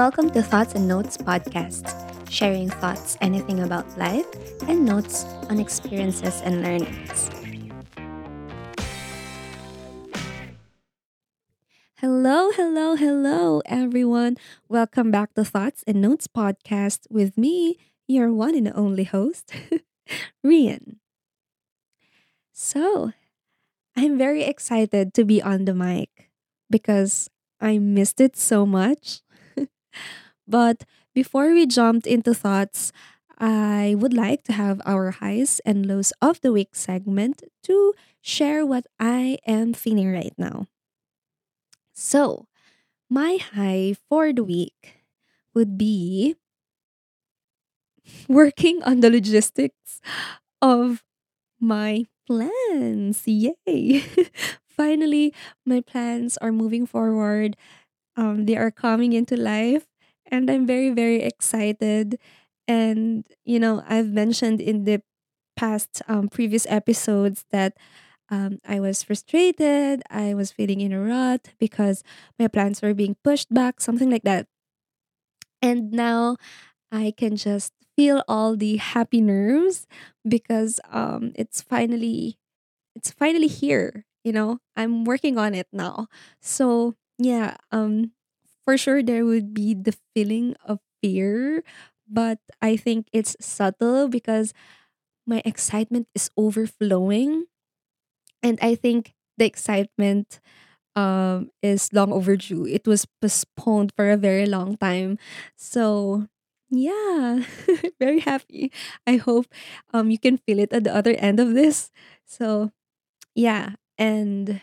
Welcome to Thoughts and Notes podcast, sharing thoughts, anything about life, and notes on experiences and learnings. Hello, hello, hello, everyone. Welcome back to Thoughts and Notes podcast with me, your one and only host, Rian. So, I'm very excited to be on the mic because I missed it so much. But before we jumped into thoughts, I would like to have our highs and lows of the week segment to share what I am feeling right now. So, my high for the week would be working on the logistics of my plans. Yay! Finally, my plans are moving forward. Um, they are coming into life, and I'm very, very excited. And, you know, I've mentioned in the past um, previous episodes that um, I was frustrated. I was feeling in a rut because my plans were being pushed back, something like that. And now I can just feel all the happy nerves because um it's finally it's finally here, you know. I'm working on it now. So, yeah, um for sure there would be the feeling of fear, but I think it's subtle because my excitement is overflowing and I think the excitement um is long overdue. It was postponed for a very long time. So yeah, very happy. I hope um you can feel it at the other end of this. So yeah, and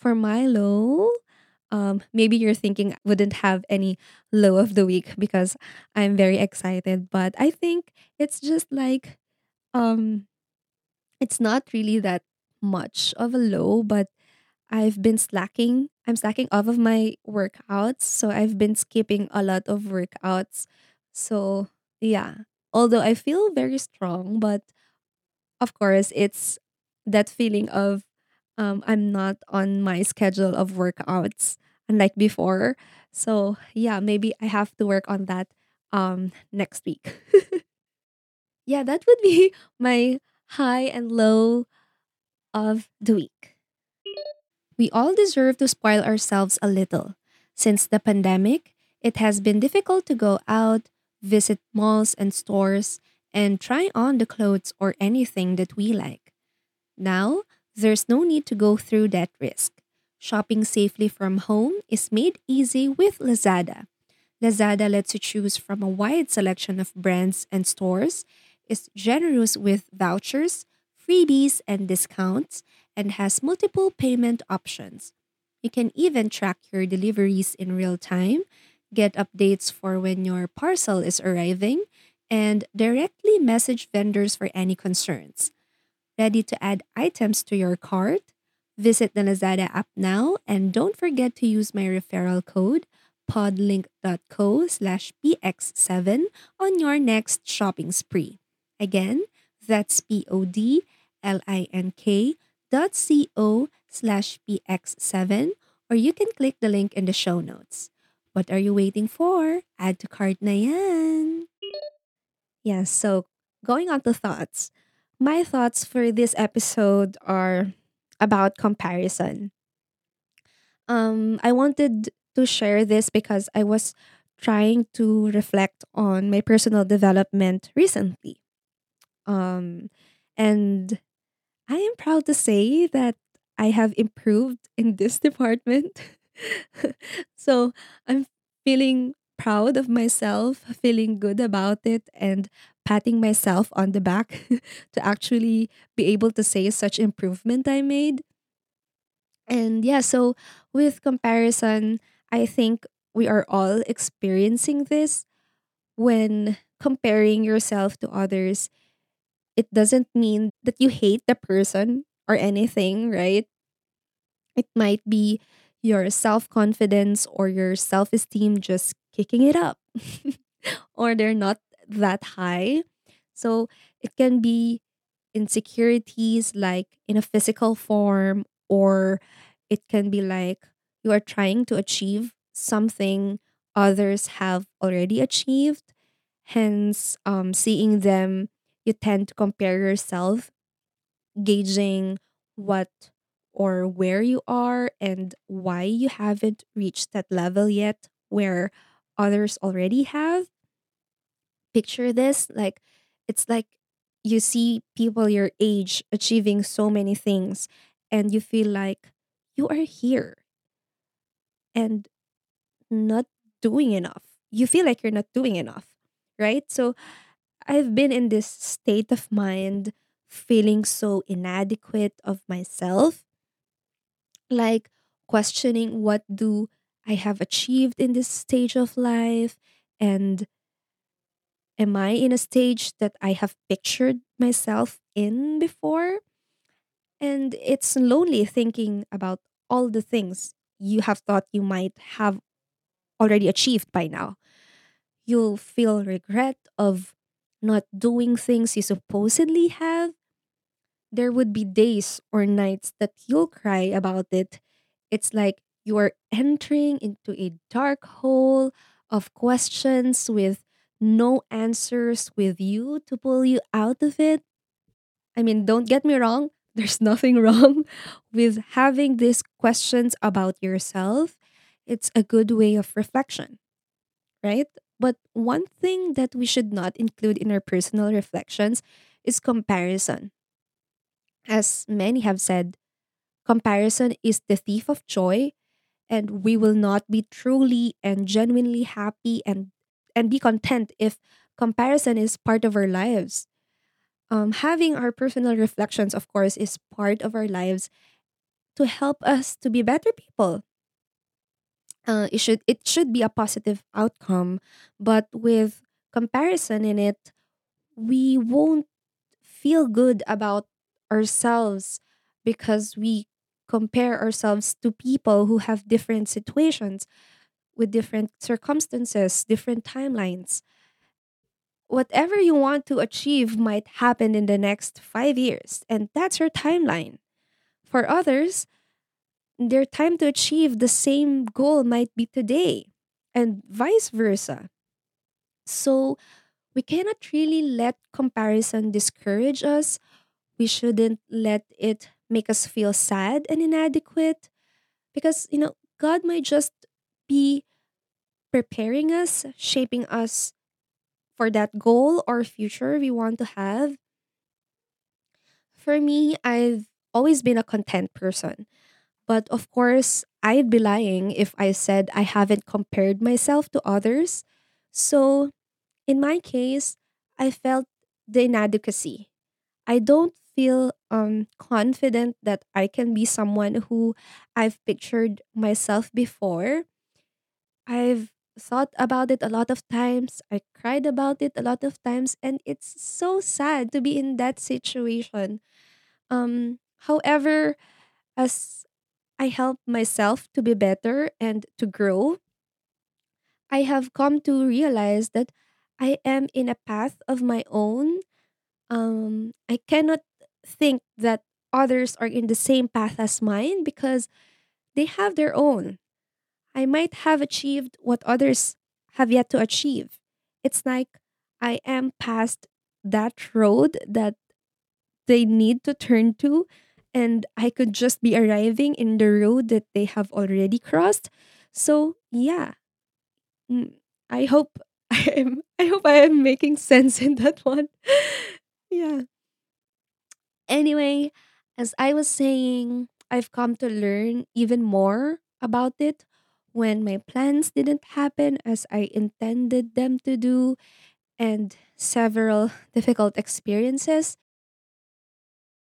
for my low, um maybe you're thinking I wouldn't have any low of the week because I'm very excited, but I think it's just like um it's not really that much of a low, but I've been slacking. I'm slacking off of my workouts. So I've been skipping a lot of workouts. So yeah, although I feel very strong, but of course, it's that feeling of um, I'm not on my schedule of workouts unlike before. So yeah, maybe I have to work on that um next week. yeah, that would be my high and low of the week. We all deserve to spoil ourselves a little. Since the pandemic, it has been difficult to go out, visit malls and stores, and try on the clothes or anything that we like. Now, there's no need to go through that risk. Shopping safely from home is made easy with Lazada. Lazada lets you choose from a wide selection of brands and stores, is generous with vouchers, freebies, and discounts, and has multiple payment options. You can even track your deliveries in real time, get updates for when your parcel is arriving, and directly message vendors for any concerns. Ready to add items to your cart? Visit the Lazada app now and don't forget to use my referral code podlink.co slash px7 on your next shopping spree. Again, that's P-O-D L-I-N-K dot C-O slash PX7 or you can click the link in the show notes. What are you waiting for? Add to cart na yan. Yes, so going on to thoughts. My thoughts for this episode are about comparison. Um, I wanted to share this because I was trying to reflect on my personal development recently. Um, and I am proud to say that I have improved in this department. so I'm feeling proud of myself, feeling good about it, and patting myself on the back to actually be able to say such improvement I made. And yeah, so with comparison, I think we are all experiencing this when comparing yourself to others it doesn't mean that you hate the person or anything, right? It might be your self confidence or your self esteem just kicking it up, or they're not that high. So it can be insecurities like in a physical form, or it can be like you are trying to achieve something others have already achieved. Hence, um, seeing them, you tend to compare yourself, gauging what or where you are and why you haven't reached that level yet where others already have. Picture this like it's like you see people your age achieving so many things and you feel like you are here and not doing enough. You feel like you're not doing enough, right? So I've been in this state of mind feeling so inadequate of myself, like questioning what do I have achieved in this stage of life and am I in a stage that I have pictured myself in before? And it's lonely thinking about all the things you have thought you might have already achieved by now. You'll feel regret of not doing things you supposedly have. There would be days or nights that you'll cry about it. It's like you are entering into a dark hole of questions with no answers with you to pull you out of it. I mean, don't get me wrong, there's nothing wrong with having these questions about yourself. It's a good way of reflection, right? But one thing that we should not include in our personal reflections is comparison. As many have said, comparison is the thief of joy, and we will not be truly and genuinely happy and, and be content if comparison is part of our lives. Um, having our personal reflections, of course, is part of our lives to help us to be better people. Uh, it should it should be a positive outcome, but with comparison in it, we won't feel good about ourselves because we compare ourselves to people who have different situations with different circumstances, different timelines. Whatever you want to achieve might happen in the next five years, and that's your timeline. For others, their time to achieve the same goal might be today, and vice versa. So, we cannot really let comparison discourage us. We shouldn't let it make us feel sad and inadequate because, you know, God might just be preparing us, shaping us for that goal or future we want to have. For me, I've always been a content person. But of course, I'd be lying if I said I haven't compared myself to others. So, in my case, I felt the inadequacy. I don't feel um confident that I can be someone who I've pictured myself before. I've thought about it a lot of times. I cried about it a lot of times and it's so sad to be in that situation. Um however, as I help myself to be better and to grow, I have come to realize that I am in a path of my own. Um, I cannot think that others are in the same path as mine because they have their own. I might have achieved what others have yet to achieve. It's like I am past that road that they need to turn to and I could just be arriving in the road that they have already crossed. So, yeah. Mm, I hope I am I hope I am making sense in that one. yeah. Anyway, as I was saying, I've come to learn even more about it when my plans didn't happen as I intended them to do and several difficult experiences.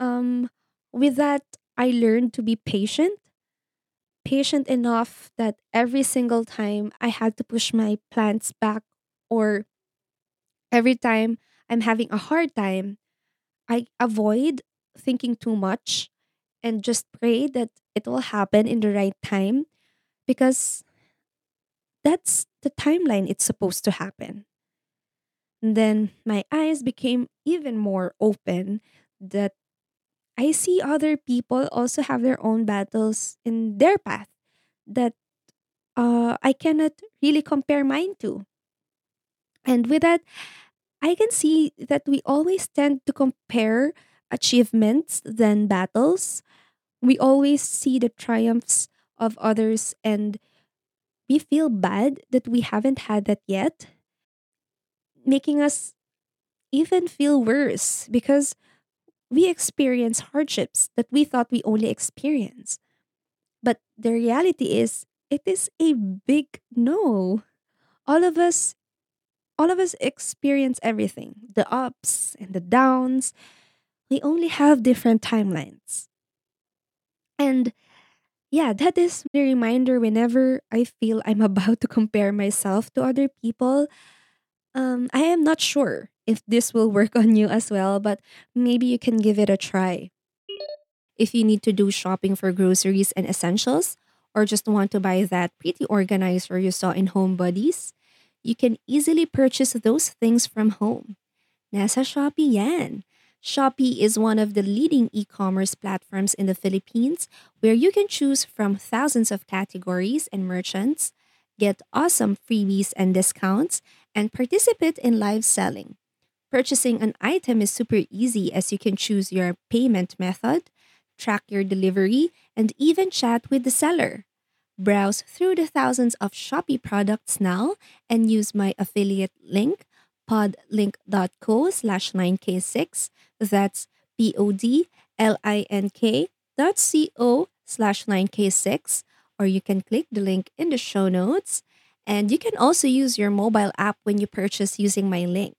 Um with that, I learned to be patient, patient enough that every single time I had to push my plans back or every time I'm having a hard time, I avoid thinking too much and just pray that it will happen in the right time because that's the timeline it's supposed to happen. And then my eyes became even more open that I see other people also have their own battles in their path that uh, I cannot really compare mine to. And with that, I can see that we always tend to compare achievements than battles. We always see the triumphs of others and we feel bad that we haven't had that yet, making us even feel worse because we experience hardships that we thought we only experience. But the reality is, it is a big no. All of us, all of us experience everything the ups and the downs. We only have different timelines. And yeah, that is the reminder whenever I feel I'm about to compare myself to other people. Um, I am not sure if this will work on you as well, but maybe you can give it a try. If you need to do shopping for groceries and essentials, or just want to buy that pretty organizer you saw in Home Buddies, you can easily purchase those things from home. Nasa Shopee yan. Shopee is one of the leading e commerce platforms in the Philippines where you can choose from thousands of categories and merchants, get awesome freebies and discounts, and participate in live selling. Purchasing an item is super easy as you can choose your payment method, track your delivery, and even chat with the seller. Browse through the thousands of Shopee products now and use my affiliate link podlink.co slash 9k6 that's p-o-d-l-i-n-k dot c-o slash 9k6 or you can click the link in the show notes. And you can also use your mobile app when you purchase using my link.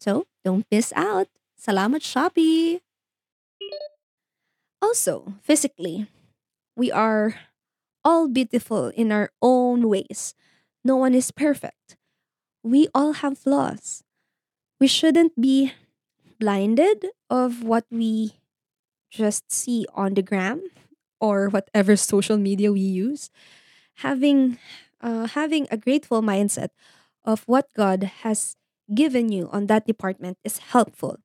So don't miss out. Salamat shopee! Also physically we are all beautiful in our own ways. No one is perfect we all have flaws. We shouldn't be blinded of what we just see on the gram or whatever social media we use. Having uh, having a grateful mindset of what god has given you on that department is helpful.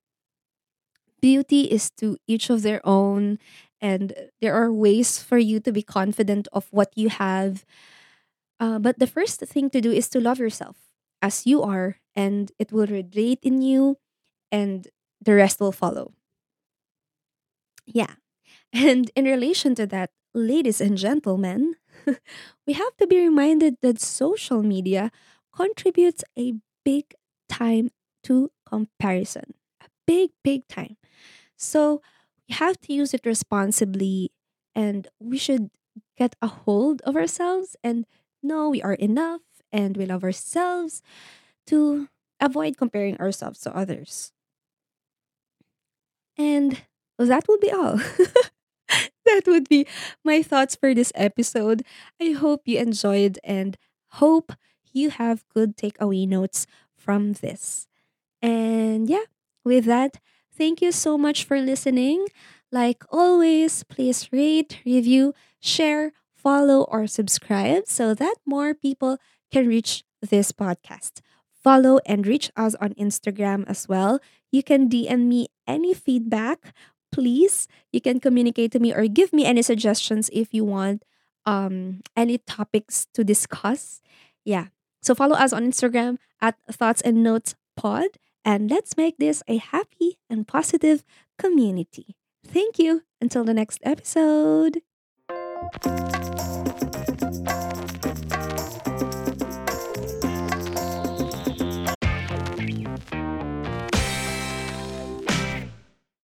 Beauty is to each of their own and there are ways for you to be confident of what you have. Uh, but the first thing to do is to love yourself as you are and it will radiate in you and the rest will follow. Yeah. And in relation to that ladies and gentlemen we have to be reminded that social media contributes a big time to comparison a big big time. So we have to use it responsibly and we should get a hold of ourselves and know we are enough and we love ourselves to avoid comparing ourselves to others. And that would be all. that would be my thoughts for this episode. I hope you enjoyed and hope you have good takeaway notes from this. And yeah, with that, thank you so much for listening. Like always, please rate, review, share, follow, or subscribe so that more people can reach this podcast. Follow and reach us on Instagram as well. You can DM me any feedback, please. You can communicate to me or give me any suggestions if you want um any topics to discuss. Yeah. So follow us on Instagram at Thoughts and Notes Pod and let's make this a happy and positive community. Thank you. Until the next episode.